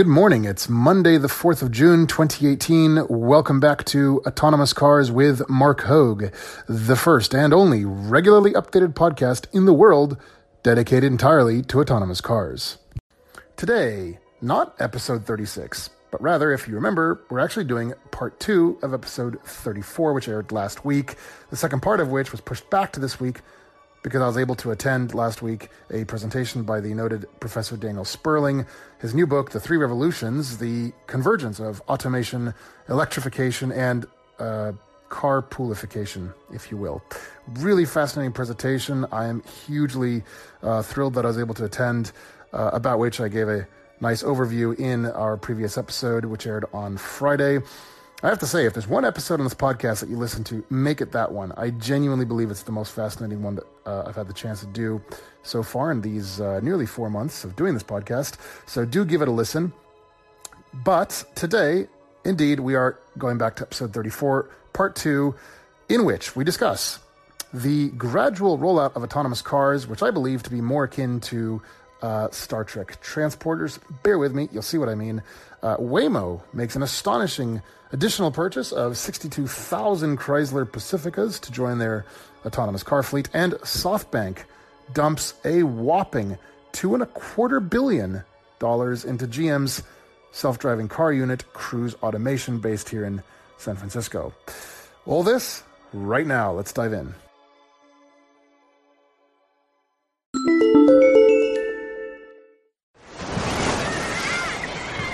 good morning. It's Monday, the 4th of June, 2018. Welcome back to Autonomous Cars with Marc Hoag, the first and only regularly updated podcast in the world dedicated entirely to autonomous cars. Today, not episode 36, but rather, if you remember, we're actually doing part two of episode 34, which aired last week, the second part of which was pushed back to this week because I was able to attend last week a presentation by the noted Professor Daniel Sperling. His new book, The Three Revolutions The Convergence of Automation, Electrification, and uh, Carpoolification, if you will. Really fascinating presentation. I am hugely uh, thrilled that I was able to attend, uh, about which I gave a nice overview in our previous episode, which aired on Friday. I have to say, if there's one episode on this podcast that you listen to, make it that one. I genuinely believe it's the most fascinating one that uh, I've had the chance to do so far in these uh, nearly four months of doing this podcast. So do give it a listen. But today, indeed, we are going back to episode 34, part two, in which we discuss the gradual rollout of autonomous cars, which I believe to be more akin to uh, Star Trek transporters. Bear with me, you'll see what I mean. Uh, Waymo makes an astonishing additional purchase of 62,000 Chrysler Pacificas to join their autonomous car fleet, and SoftBank dumps a whopping two and a quarter billion dollars into GM's self-driving car unit, Cruise Automation, based here in San Francisco. All this right now. Let's dive in.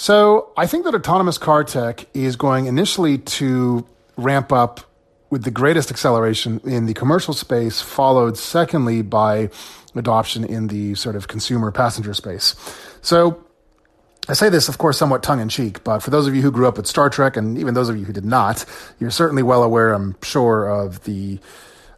So I think that autonomous car tech is going initially to ramp up with the greatest acceleration in the commercial space, followed secondly by adoption in the sort of consumer passenger space. So I say this, of course, somewhat tongue in cheek, but for those of you who grew up with Star Trek, and even those of you who did not, you're certainly well aware, I'm sure, of the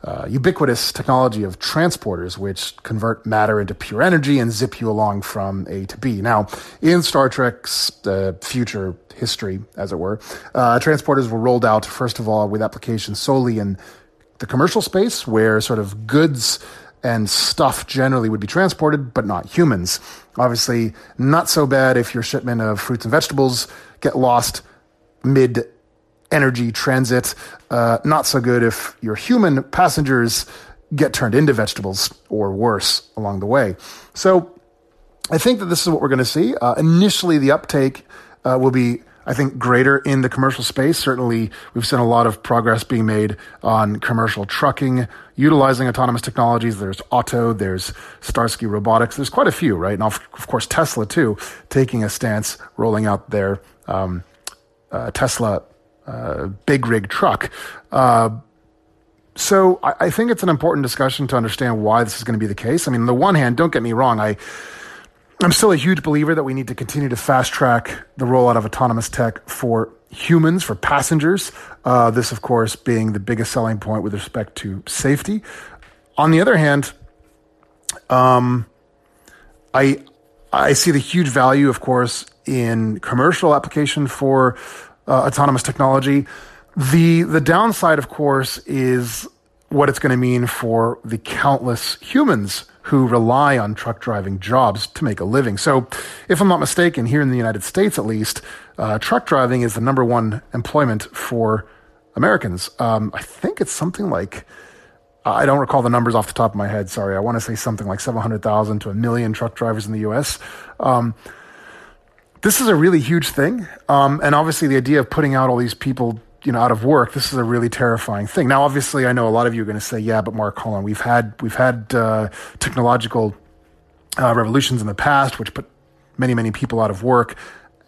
uh, ubiquitous technology of transporters, which convert matter into pure energy and zip you along from A to B. Now, in Star Trek's uh, future history, as it were, uh, transporters were rolled out, first of all, with applications solely in the commercial space, where sort of goods and stuff generally would be transported, but not humans. Obviously, not so bad if your shipment of fruits and vegetables get lost mid energy transit. Uh, not so good if your human passengers get turned into vegetables or worse along the way. So I think that this is what we're going to see. Uh, initially, the uptake uh, will be, I think, greater in the commercial space. Certainly, we've seen a lot of progress being made on commercial trucking, utilizing autonomous technologies. There's Otto, there's Starsky Robotics. There's quite a few, right? And of, of course, Tesla, too, taking a stance, rolling out their um, uh, Tesla uh, big rig truck. Uh, so I, I, think it's an important discussion to understand why this is going to be the case. I mean, on the one hand, don't get me wrong, I I'm still a huge believer that we need to continue to fast track the rollout of autonomous tech for humans, for passengers. Uh, this, of course, being the biggest selling point with respect to safety. On the other hand, um, I I see the huge value, of course, in commercial application for uh, autonomous technology. The the downside, of course, is what it's going to mean for the countless humans who rely on truck driving jobs to make a living. So, if I'm not mistaken, here in the United States at least, uh, truck driving is the number one employment for Americans. Um, I think it's something like, I don't recall the numbers off the top of my head. Sorry. I want to say something like 700,000 to a million truck drivers in the US. Um, this is a really huge thing. Um, and obviously, the idea of putting out all these people, you know, out of work, this is a really terrifying thing. Now, obviously, I know a lot of you are going to say, "Yeah, but Marc, hold on. We've had we've had uh, technological uh, revolutions in the past, which put many many people out of work."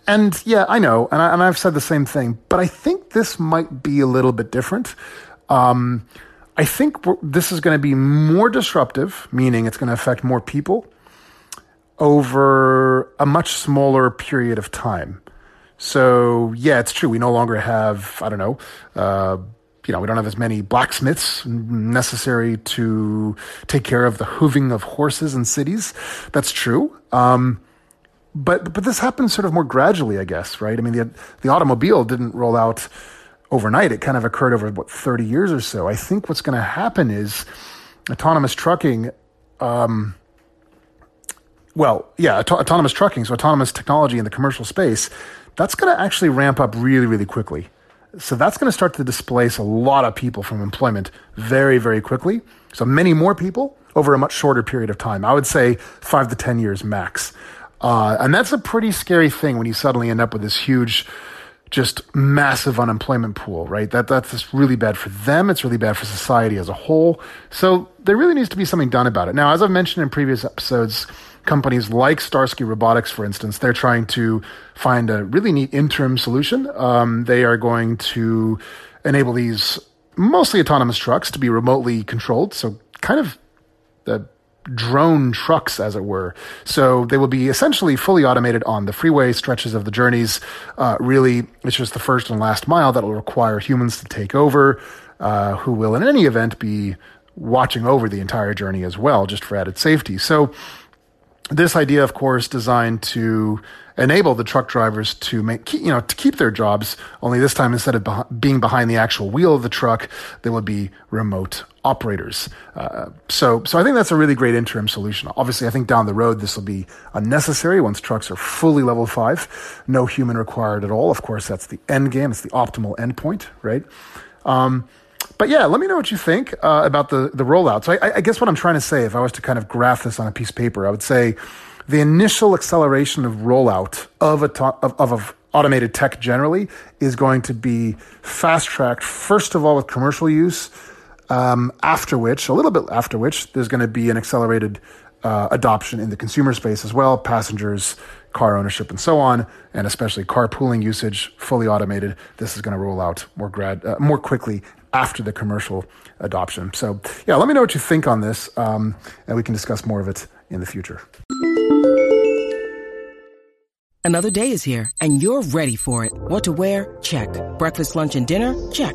And yeah, I know, and, I, and I've said the same thing, but I think this might be a little bit different. Um, I think this is going to be more disruptive, meaning it's going to affect more people over a much smaller period of time. So yeah, it's true. We no longer have I don't know. Uh, you know, we don't have as many blacksmiths necessary to take care of the hooving of horses in cities. That's true. Um, but but this happened sort of more gradually, I guess, right? I mean, the the automobile didn't roll out overnight. It kind of occurred over what 30 years or so. I think what's going to happen is autonomous trucking. Um, well, yeah, auto- autonomous trucking, so autonomous technology in the commercial space, that's going to actually ramp up really, really quickly. So that's going to start to displace a lot of people from employment very, very quickly. So many more people over a much shorter period of time. I would say five to 10 years max. Uh, and that's a pretty scary thing when you suddenly end up with this huge, just massive unemployment pool, right? That that's just really bad for them. It's really bad for society as a whole. So there really needs to be something done about it. Now, as I've mentioned in previous episodes, companies like Starsky Robotics, for instance, they're trying to find a really neat interim solution. Um, they are going to enable these mostly autonomous trucks to be remotely controlled. So kind of the drone trucks, as it were. So they will be essentially fully automated on the freeway stretches of the journeys. Uh, really, it's just the first and last mile that will require humans to take over, uh, who will, in any event, be watching over the entire journey as well, just for added safety. So this idea, of course, designed to enable the truck drivers to make, you know, to keep their jobs. Only this time, instead of being behind the actual wheel of the truck, they would be remote operators. Uh, so, so I think that's a really great interim solution. Obviously, I think down the road this will be unnecessary once trucks are fully level five, no human required at all. Of course, that's the end game. It's the optimal endpoint, right? Um, but yeah, let me know what you think uh, about the the rollout. So I, I, guess what I'm trying to say, if I was to kind of graph this on a piece of paper, I would say the initial acceleration of rollout of a to- of, of, of automated tech generally is going to be fast tracked. First of all, with commercial use. Um, after which, a little bit after which, there's going to be an accelerated uh, adoption in the consumer space as well, passengers, car ownership, and so on, and especially carpooling usage, fully automated. This is going to roll out more grad uh, more quickly after the commercial adoption. So, yeah, let me know what you think on this, um, and we can discuss more of it in the future. Another day is here, and you're ready for it. What to wear? Check. Breakfast, lunch, and dinner? Check.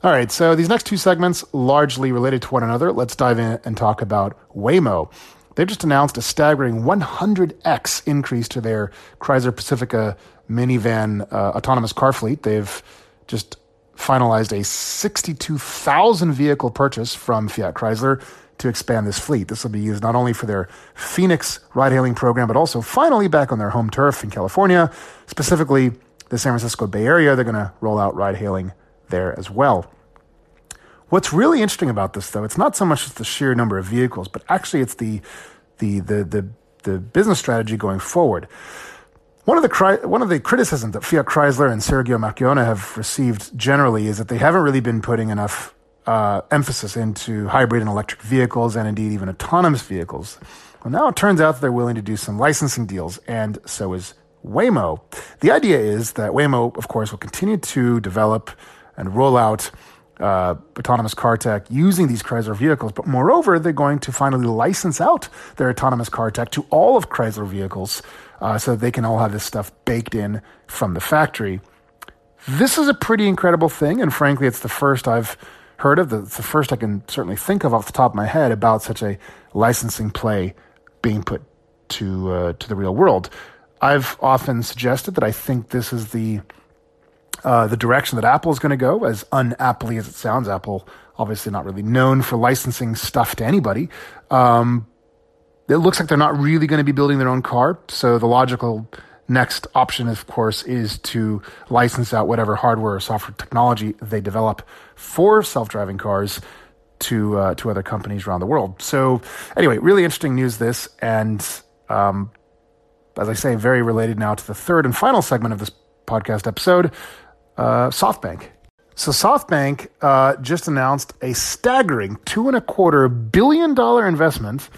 All right, so these next two segments, largely related to one another, let's dive in and talk about Waymo. They've just announced a staggering 100x increase to their Chrysler Pacifica minivan uh, autonomous car fleet. They've just finalized a 62,000 vehicle purchase from Fiat Chrysler to expand this fleet. This will be used not only for their Phoenix ride hailing program, but also finally back on their home turf in California, specifically the San Francisco Bay Area. They're going to roll out ride hailing there as well. What's really interesting about this, though, it's not so much just the sheer number of vehicles, but actually it's the the the the, the business strategy going forward. One of the one of the criticisms that Fiat Chrysler and Sergio Marchionne have received generally is that they haven't really been putting enough uh, emphasis into hybrid and electric vehicles, and indeed even autonomous vehicles. Well, now it turns out they're willing to do some licensing deals, and so is Waymo. The idea is that Waymo, of course, will continue to develop and roll out uh, autonomous car tech using these Chrysler vehicles. But moreover, they're going to finally license out their autonomous car tech to all of Chrysler vehicles uh, so they can all have this stuff baked in from the factory. This is a pretty incredible thing, and frankly, it's the first I've heard of. It's the first I can certainly think of off the top of my head about such a licensing play being put to uh, to the real world. I've often suggested that I think this is the uh, the direction that Apple is going to go, as unaptly as it sounds. Apple, obviously, not really known for licensing stuff to anybody. Um, it looks like they're not really going to be building their own car. So the logical next option, of course, is to license out whatever hardware or software technology they develop for self-driving cars to uh, to other companies around the world. So anyway, really interesting news. This and um, as I say, very related now to the third and final segment of this podcast episode uh, SoftBank. So SoftBank uh, just announced a staggering two and a quarter billion dollar investment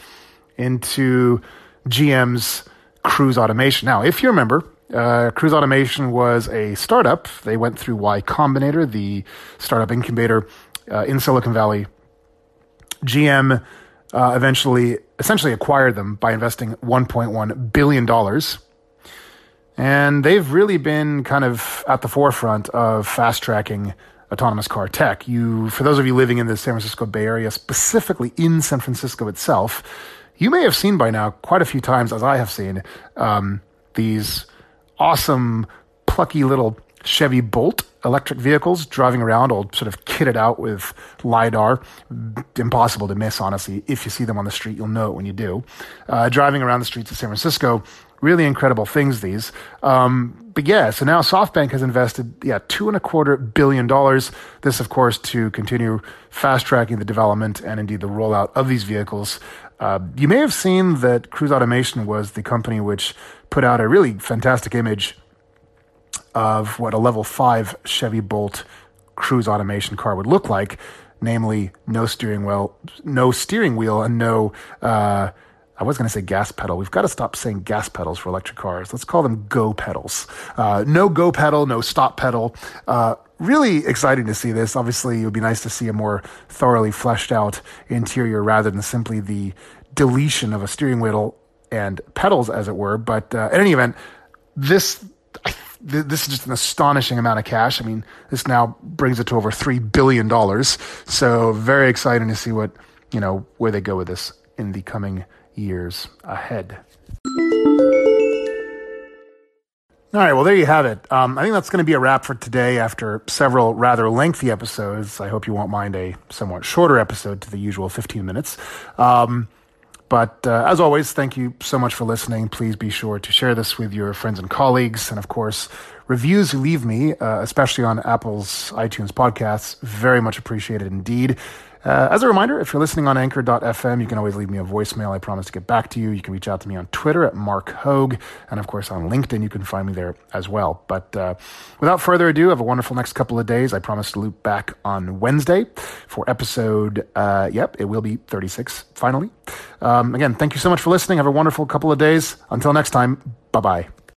into GM's Cruise Automation. Now, if you remember, uh, Cruise Automation was a startup. They went through Y Combinator, the startup incubator uh, in Silicon Valley. GM uh, eventually, essentially acquired them by investing 1.1 billion dollars. And they've really been kind of at the forefront of fast tracking autonomous car tech. You, for those of you living in the San Francisco Bay Area, specifically in San Francisco itself, you may have seen by now quite a few times, as I have seen, um, these awesome, plucky little Chevy Bolt electric vehicles driving around, all sort of kitted out with LiDAR. Impossible to miss, honestly. If you see them on the street, you'll know it when you do. Uh, driving around the streets of San Francisco, really incredible things, these. Um, but yeah, so now SoftBank has invested, yeah, two and a quarter billion dollars. This, of course, to continue fast tracking the development and indeed the rollout of these vehicles. Uh, you may have seen that Cruise Automation was the company which put out a really fantastic image of what a level five Chevy Bolt cruise automation car would look like, namely no steering wheel, no steering wheel, and no. Uh, I was going to say gas pedal. We've got to stop saying gas pedals for electric cars. Let's call them go pedals. Uh, no go pedal, no stop pedal. Uh, really exciting to see this. Obviously, it would be nice to see a more thoroughly fleshed out interior rather than simply the deletion of a steering wheel and pedals, as it were. But uh, in any event, this this is just an astonishing amount of cash. I mean, this now brings it to over three billion dollars. So very exciting to see what you know where they go with this in the coming years ahead. All right, well, there you have it. Um, I think that's going to be a wrap for today after several rather lengthy episodes. I hope you won't mind a somewhat shorter episode to the usual 15 minutes. Um, but uh, as always, thank you so much for listening. Please be sure to share this with your friends and colleagues. And of course, reviews you leave me, uh, especially on Apple's iTunes podcasts, very much appreciated indeed. Uh, as a reminder, if you're listening on anchor.fm, you can always leave me a voicemail. I promise to get back to you. You can reach out to me on Twitter at Marc Hoag. And of course, on LinkedIn, you can find me there as well. But uh, without further ado, have a wonderful next couple of days. I promise to loop back on Wednesday for episode, uh, yep, it will be 36 finally. Um, again, thank you so much for listening. Have a wonderful couple of days. Until next time, bye bye.